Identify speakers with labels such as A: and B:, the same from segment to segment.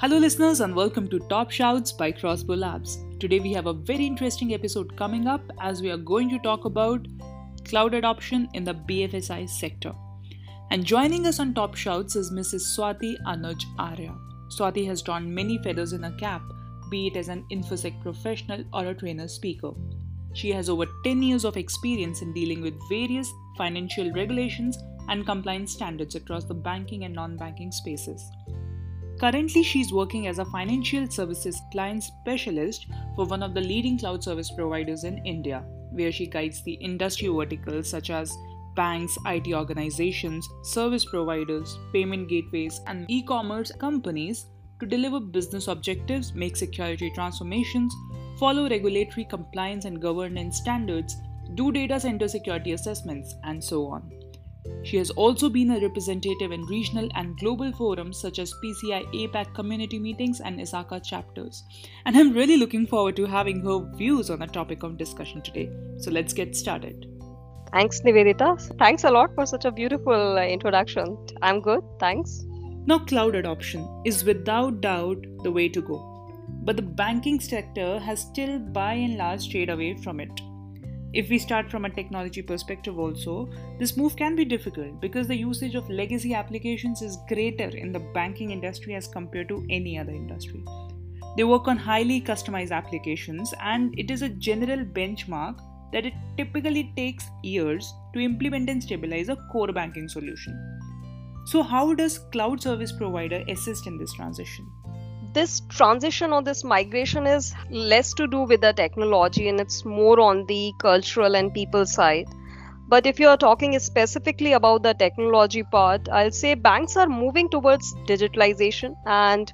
A: Hello, listeners, and welcome to Top Shouts by Crossbow Labs. Today, we have a very interesting episode coming up as we are going to talk about cloud adoption in the BFSI sector. And joining us on Top Shouts is Mrs. Swati Anuj Arya. Swati has drawn many feathers in her cap, be it as an InfoSec professional or a trainer speaker. She has over 10 years of experience in dealing with various financial regulations and compliance standards across the banking and non banking spaces. Currently, she's working as a financial services client specialist for one of the leading cloud service providers in India, where she guides the industry verticals such as banks, IT organizations, service providers, payment gateways, and e commerce companies to deliver business objectives, make security transformations, follow regulatory compliance and governance standards, do data center security assessments, and so on. She has also been a representative in regional and global forums such as PCI APAC community meetings and ISACA chapters. And I'm really looking forward to having her views on the topic of discussion today. So let's get started.
B: Thanks, Nivedita. Thanks a lot for such a beautiful uh, introduction. I'm good, thanks.
A: Now, cloud adoption is without doubt the way to go. But the banking sector has still by and large strayed away from it. If we start from a technology perspective, also, this move can be difficult because the usage of legacy applications is greater in the banking industry as compared to any other industry. They work on highly customized applications, and it is a general benchmark that it typically takes years to implement and stabilize a core banking solution. So, how does cloud service provider assist in this transition?
B: This transition or this migration is less to do with the technology and it's more on the cultural and people side. But if you are talking specifically about the technology part, I'll say banks are moving towards digitalization and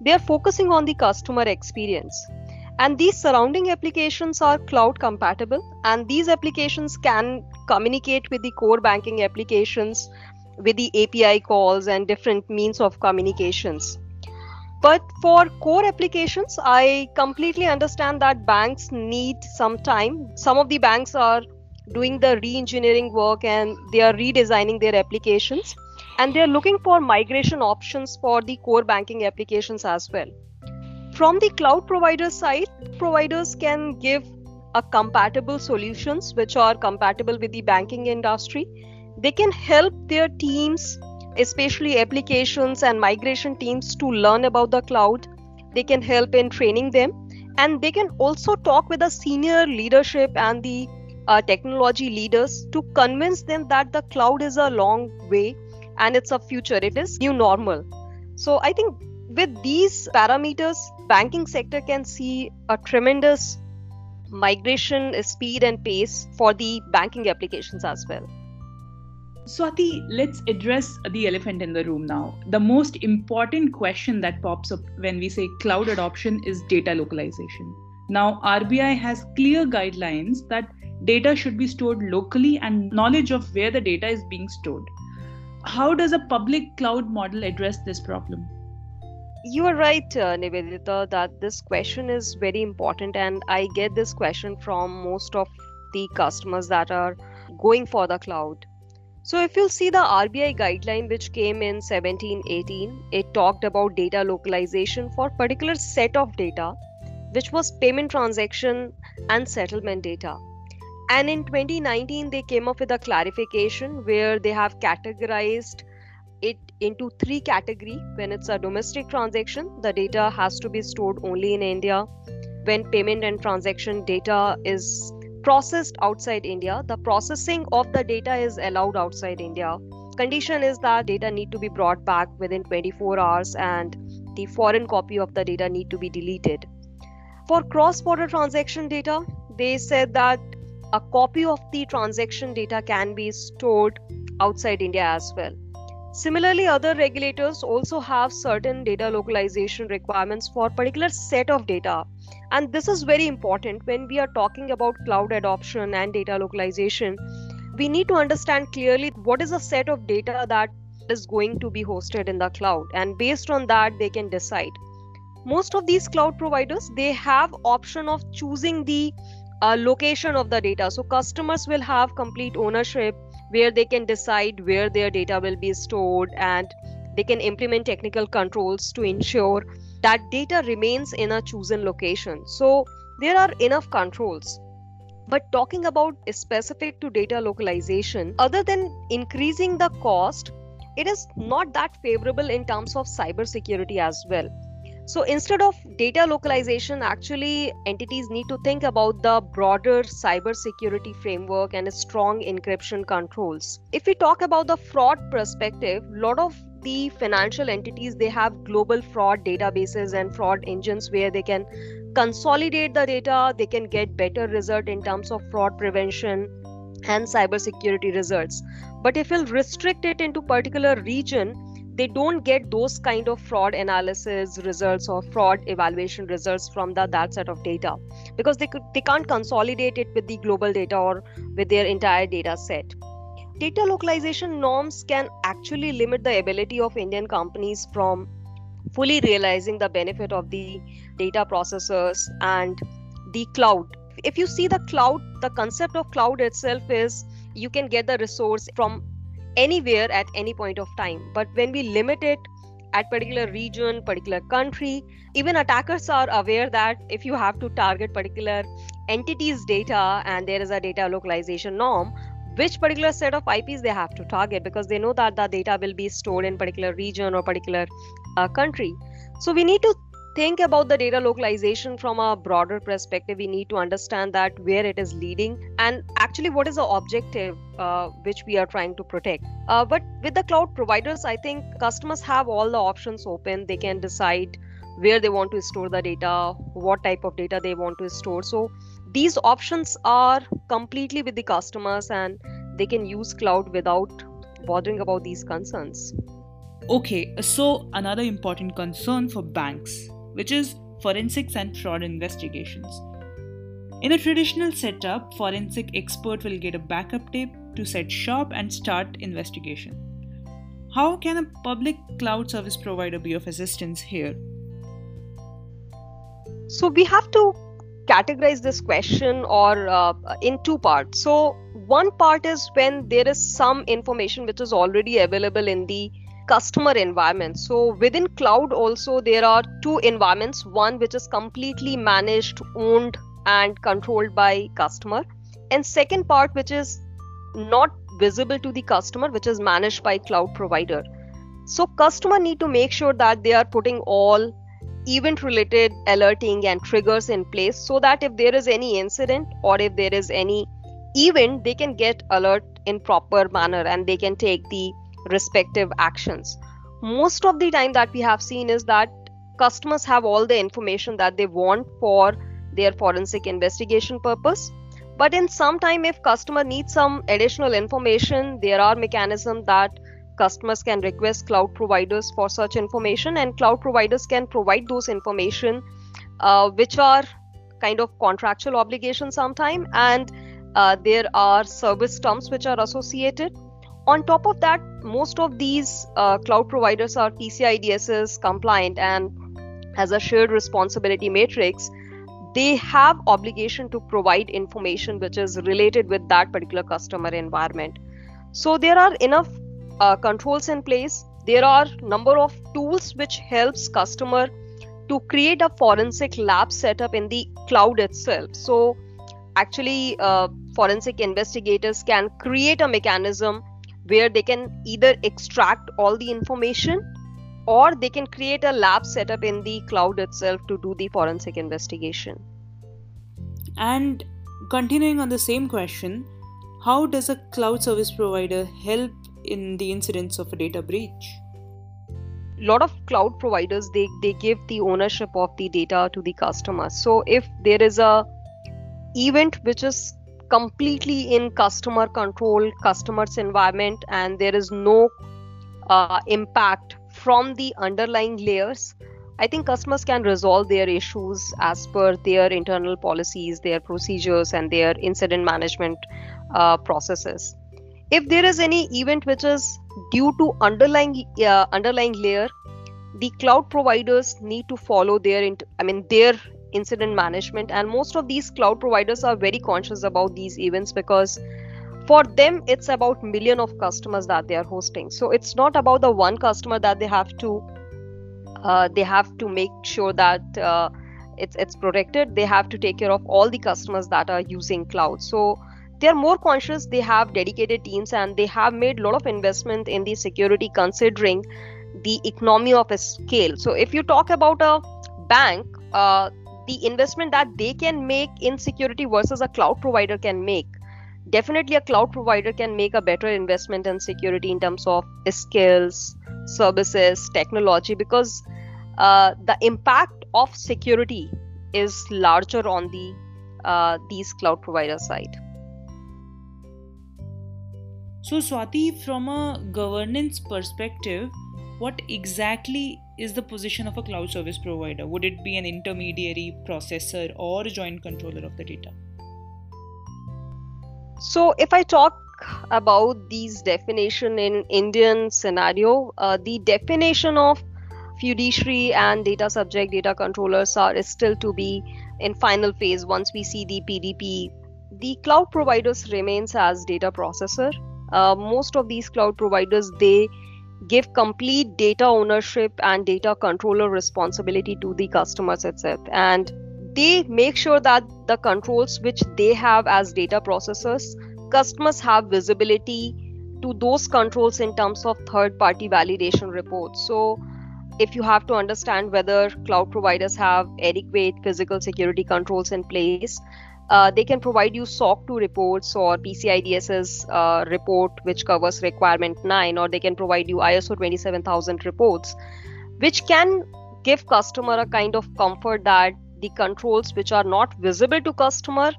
B: they are focusing on the customer experience. And these surrounding applications are cloud compatible, and these applications can communicate with the core banking applications with the API calls and different means of communications but for core applications, I completely understand that banks need some time. Some of the banks are doing the re engineering work and they are redesigning their applications and they're looking for migration options for the core banking applications as well. From the cloud provider side, providers can give a compatible solutions which are compatible with the banking industry. They can help their teams especially applications and migration teams to learn about the cloud. They can help in training them. And they can also talk with the senior leadership and the uh, technology leaders to convince them that the cloud is a long way and it's a future. It is new normal. So i think with these parameters banking sector can see a tremendous migration speed and pace for the banking applications as well
A: Swati, let's address the elephant in the room now. The most important question that pops up when we say cloud adoption is data localization. Now, RBI has clear guidelines that data should be stored locally and knowledge of where the data is being stored. How does a public cloud model address this problem?
B: You are right, uh, Nivedita, that this question is very important, and I get this question from most of the customers that are going for the cloud so if you'll see the RBI guideline which came in 1718, it talked about data localization for particular set of data, which was payment transaction and settlement data. And in 2019, they came up with a clarification where they have categorized it into three category. When it's a domestic transaction, the data has to be stored only in India. When payment and transaction data is processed outside India. The processing of the data is allowed outside India. Condition is that data need to be brought back within 24 hours and the foreign copy of the data need to be deleted. For cross-border transaction data, they said that a copy of the transaction data can be stored outside India as well. Similarly, other regulators also have certain data localization requirements for particular set of data. And this is very important when we are talking about cloud adoption and data localization. We need to understand clearly what is a set of data that is going to be hosted in the cloud and based on that they can decide most of these cloud providers they have option of choosing the uh, location of the data so customers will have complete ownership where they can decide where their data will be stored and they can implement technical controls to ensure that data remains in a chosen location. So there are enough controls. But talking about specific to data localization, other than increasing the cost, it is not that favorable in terms of cybersecurity as well. So instead of data localization, actually entities need to think about the broader cybersecurity framework and strong encryption controls. If we talk about the fraud perspective, a lot of the financial entities they have global fraud databases and fraud engines where they can consolidate the data, they can get better result in terms of fraud prevention and cybersecurity results. But if we'll restrict it into particular region, they don't get those kind of fraud analysis results or fraud evaluation results from the, that set of data because they could they can't consolidate it with the global data or with their entire data set. Data localization norms can actually limit the ability of indian companies from fully realizing the benefit of the data processors and the cloud. If you see the cloud the concept of cloud itself is you can get the resource from anywhere at any point of time. But when we limit it at particular region particular country even attackers are aware that if you have to target particular entities data and there is a data localization norm which particular set of ips they have to target because they know that the data will be stored in particular region or particular uh, country. So we need to think about the data localization from a broader perspective we need to understand that where it is leading and actually what is the objective uh, which we are trying to protect. Uh, but with the cloud providers i think customers have all the options open. They can decide where they want to store the data what type of data they want to store. So these options are completely with the customers and they can use cloud without bothering about these concerns.
A: Okay so another important concern for banks which is forensics and fraud investigations. In a traditional setup, forensic expert will get a backup tape to set shop and start investigation. How can a public cloud service provider be of assistance here?
B: So we have to categorize this question or uh, in two parts. So one part is when there is some information which is already available in the customer environment. So within cloud also there are two environments. One which is completely managed owned and controlled by customer. And second part which is not visible to the customer which is managed by cloud provider. So customer need to make sure that they are putting all event related alerting and triggers in place so that if there is any incident or if there is any event they can get alert in proper manner and they can take the respective actions. Most of the time that we have seen is that customers have all the information that they want for their forensic investigation purpose. But in some time if customer needs some additional information there are mechanisms that customers can request cloud providers for such information and cloud providers can provide those information uh, which are kind of contractual obligations sometime and uh, there are service terms which are associated on top of that most of these uh, cloud providers are PCI DSS compliant and as a shared responsibility matrix. They have obligation to provide information which is related with that particular customer environment. So there are enough uh, controls in place. There are number of tools which helps customer to create a forensic lab setup in the cloud itself. So actually uh, forensic investigators can create a mechanism where they can either extract all the information or they can create a lab setup in the cloud itself to do the forensic investigation.
A: And continuing on the same question, how does a cloud service provider help in the incidents of a data breach?
B: A lot of cloud providers they, they give the ownership of the data to the customer. So if there is a event which is completely in customer control customer's environment and there is no uh, impact from the underlying layers i think customers can resolve their issues as per their internal policies their procedures and their incident management uh, processes. If there is any event which is due to underlying uh, underlying layer the cloud providers need to follow their i mean their incident management and most of these cloud providers are very conscious about these events because for them it's about million of customers that they are hosting. So it's not about the one customer that they have to uh, they have to make sure that uh, it's it's protected. They have to take care of all the customers that are using cloud. So they are more conscious. They have dedicated teams and they have made a lot of investment in the security considering the economy of a scale. So if you talk about a bank uh, the investment that they can make in security versus a cloud provider can make. Definitely a cloud provider can make a better investment in security in terms of skills services technology because uh, the impact of security is larger on the uh, these cloud provider side.
A: So swati from a governance perspective what exactly is the position of a cloud service provider? Would it be an intermediary processor or a joint controller of the data?
B: So if i talk about these definition in indian scenario uh, the definition of fiduciary and data subject data controllers are still to be in final phase once we see the pdp the cloud providers remains as data processor. Uh, most of these cloud providers they give complete data ownership and data controller responsibility to the customers itself. And they make sure that the controls which they have as data processors customers have visibility to those controls in terms of third party validation reports. So if you have to understand whether cloud providers have adequate physical security controls in place uh, they can provide you SOC 2 reports or PCI DSS uh, report, which covers requirement 9, or they can provide you ISO 27000 reports, which can give customer a kind of comfort that the controls which are not visible to customer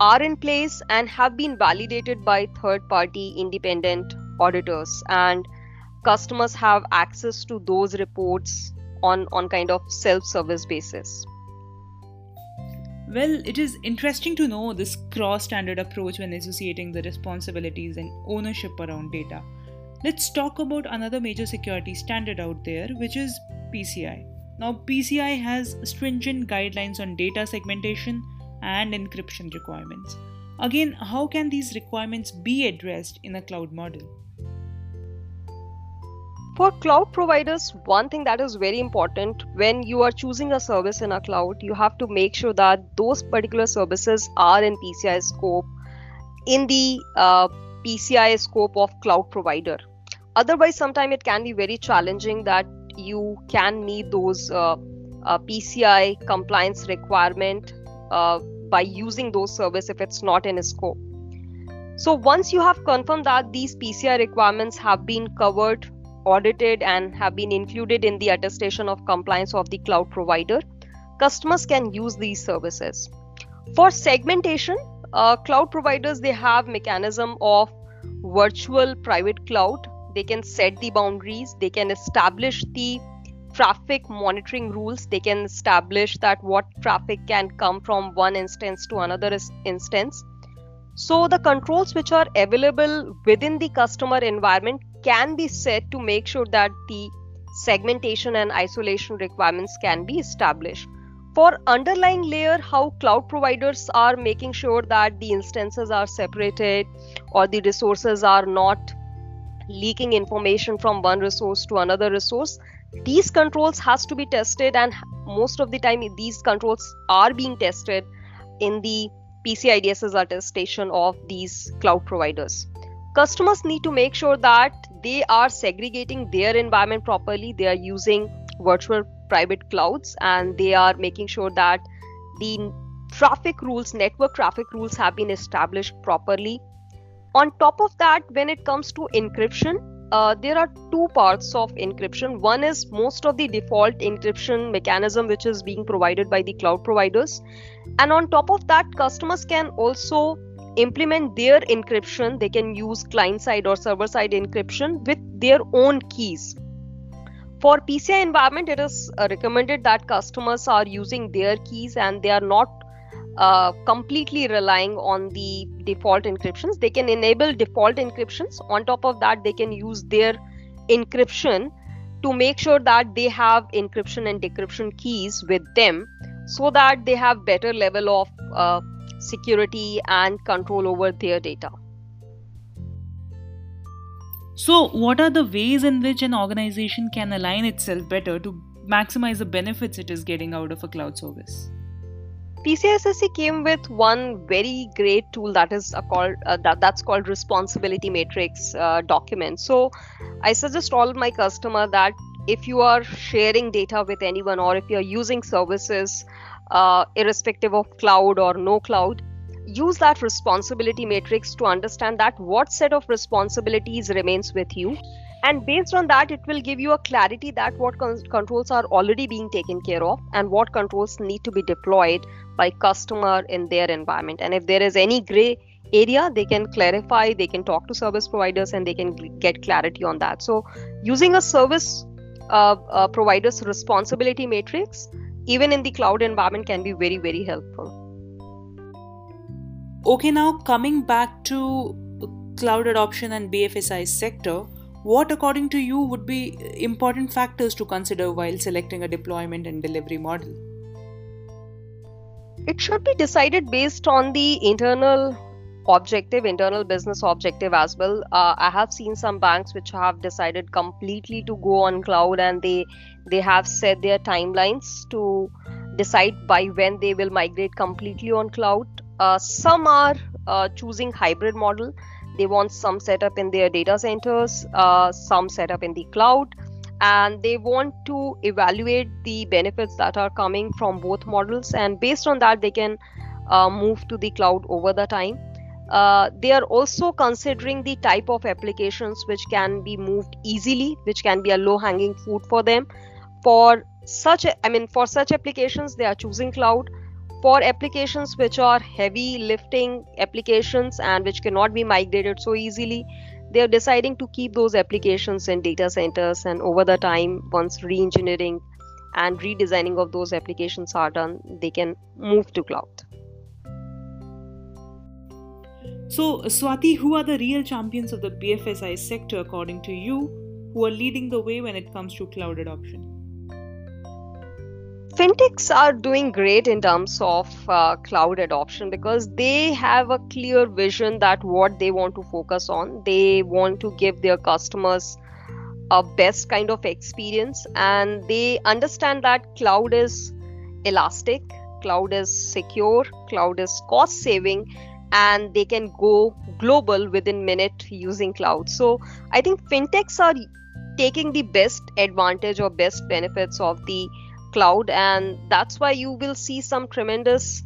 B: are in place and have been validated by third party independent auditors. And customers have access to those reports on on kind of self service basis
A: well it is interesting to know this cross standard approach when associating the responsibilities and ownership around data let's talk about another major security standard out there which is pci now, PCI has stringent guidelines on data segmentation and encryption requirements. Again, how can these requirements be addressed in a cloud model?
B: For cloud providers, one thing that is very important when you are choosing a service in a cloud, you have to make sure that those particular services are in PCI scope in the uh, PCI scope of cloud provider. Otherwise, sometimes it can be very challenging that you can meet those uh, uh, PCI compliance requirement uh, by using those service if it's not in a scope. So once you have confirmed that these PCI requirements have been covered, audited, and have been included in the attestation of compliance of the cloud provider, customers can use these services. For segmentation, uh, cloud providers they have mechanism of virtual private cloud. They can set the boundaries. They can establish the traffic monitoring rules. They can establish that what traffic can come from one instance to another instance. So the controls which are available within the customer environment can be set to make sure that the segmentation and isolation requirements can be established for underlying layer how cloud providers are making sure that the instances are separated or the resources are not leaking information from one resource to another resource these controls has to be tested and most of the time these controls are being tested in the PCI DSS attestation of these cloud providers. Customers need to make sure that they are segregating their environment properly, they are using virtual private clouds, and they are making sure that the traffic rules, network traffic rules have been established properly. On top of that when it comes to encryption uh, there are two parts of encryption. One is most of the default encryption mechanism which is being provided by the cloud providers. And on top of that customers can also implement their encryption they can use client side or server side encryption with their own keys for pci environment it is uh, recommended that customers are using their keys and they are not uh, completely relying on the default encryptions. They can enable default encryptions. On top of that, they can use their encryption to make sure that they have encryption and decryption keys with them so that they have better level of uh, security and control over their data.
A: So, what are the ways in which an organization can align itself better to maximize the benefits it is getting out of a cloud service?
B: PCI SSC came with one very great tool that is called uh, that, that's called responsibility matrix uh, document. So I suggest all my customer that if you are sharing data with anyone or if you're using services uh, irrespective of cloud or no cloud use that responsibility matrix to understand that what set of responsibilities remains with you. And based on that it will give you a clarity that what con- controls are already being taken care of and what controls need to be deployed by customer in their environment. And if there is any gray area they can clarify they can talk to service providers and they can get clarity on that. So using a service uh, uh, providers responsibility matrix even in the cloud environment can be very very helpful.
A: Okay now coming back to cloud adoption and bfsi sector what according to you would be important factors to consider while selecting a deployment and delivery model?
B: It should be decided based on the internal objective internal business objective as well. Uh, i have seen some banks which have decided completely to go on cloud and they they have set their timelines to decide by when they will migrate completely on cloud. Uh, some are uh, choosing hybrid model. They want some setup in their data centers uh, some setup in the cloud. And they want to evaluate the benefits that are coming from both models. And based on that they can uh, move to the cloud over the time uh, they are also considering the type of applications which can be moved easily which can be a low hanging fruit for them. For such i mean for such applications they are choosing cloud. For applications which are heavy lifting applications and which cannot be migrated so easily they are deciding to keep those applications in data centers and over the time once re-engineering and redesigning of those applications are done they can move to cloud
A: so, Swati, who are the real champions of the BFSI sector according to you, who are leading the way when it comes to cloud adoption?
B: Fintechs are doing great in terms of uh, cloud adoption because they have a clear vision that what they want to focus on. They want to give their customers a best kind of experience and they understand that cloud is elastic, cloud is secure, cloud is cost saving and they can go global within minute using cloud. So i think fintechs are taking the best advantage or best benefits of the cloud and that's why you will see some tremendous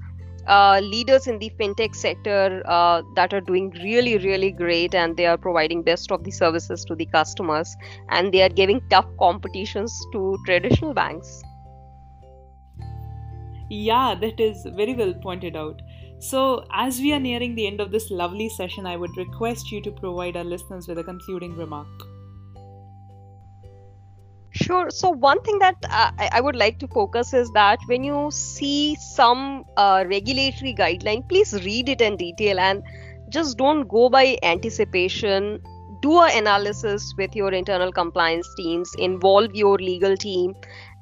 B: uh, leaders in the fintech sector uh, that are doing really really great and they are providing best of the services to the customers and they are giving tough competitions to traditional banks.
A: Yeah that is very well pointed out so, as we are nearing the end of this lovely session, I would request you to provide our listeners with a concluding remark.
B: Sure. So, one thing that uh, I would like to focus is that when you see some uh, regulatory guideline, please read it in detail and just don't go by anticipation. Do an analysis with your internal compliance teams, involve your legal team,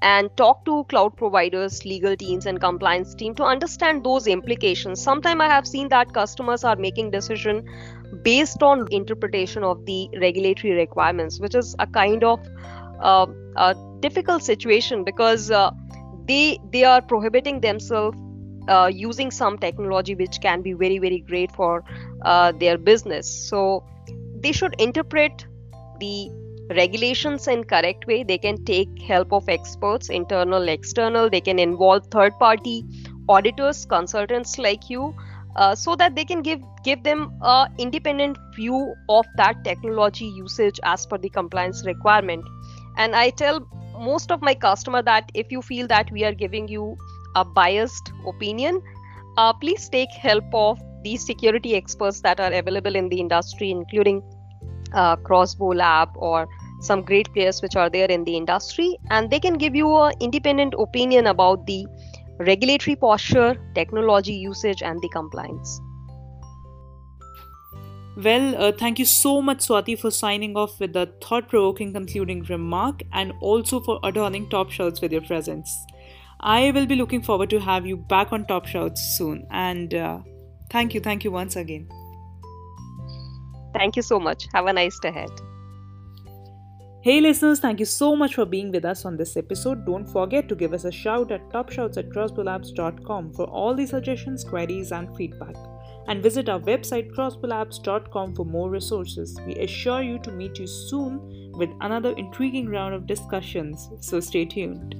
B: and talk to cloud providers legal teams and compliance team to understand those implications. Sometimes i have seen that customers are making decision based on interpretation of the regulatory requirements which is a kind of uh, a difficult situation because uh, they they are prohibiting themselves uh, using some technology which can be very very great for uh, their business. So they should interpret the regulations in correct way they can take help of experts internal external they can involve third party auditors consultants like you uh, so that they can give give them a independent view of that technology usage as per the compliance requirement. And i tell most of my customer that if you feel that we are giving you a biased opinion uh, please take help of these security experts that are available in the industry including uh, crossbow lab or some great players which are there in the industry and they can give you an independent opinion about the regulatory posture technology usage and the compliance
A: well, uh, thank you so much, Swati, for signing off with the thought provoking concluding remark and also for adorning Top Shouts with your presence. I will be looking forward to have you back on Top Shouts soon. And uh, thank you, thank you once again.
B: Thank you so much. Have a nice day ahead.
A: Hey listeners, thank you so much for being with us on this episode. Don't forget to give us a shout at topshouts at crossbowlabs.com for all the suggestions, queries, and feedback. And visit our website crossbowlabs.com for more resources. We assure you to meet you soon with another intriguing round of discussions, so stay tuned.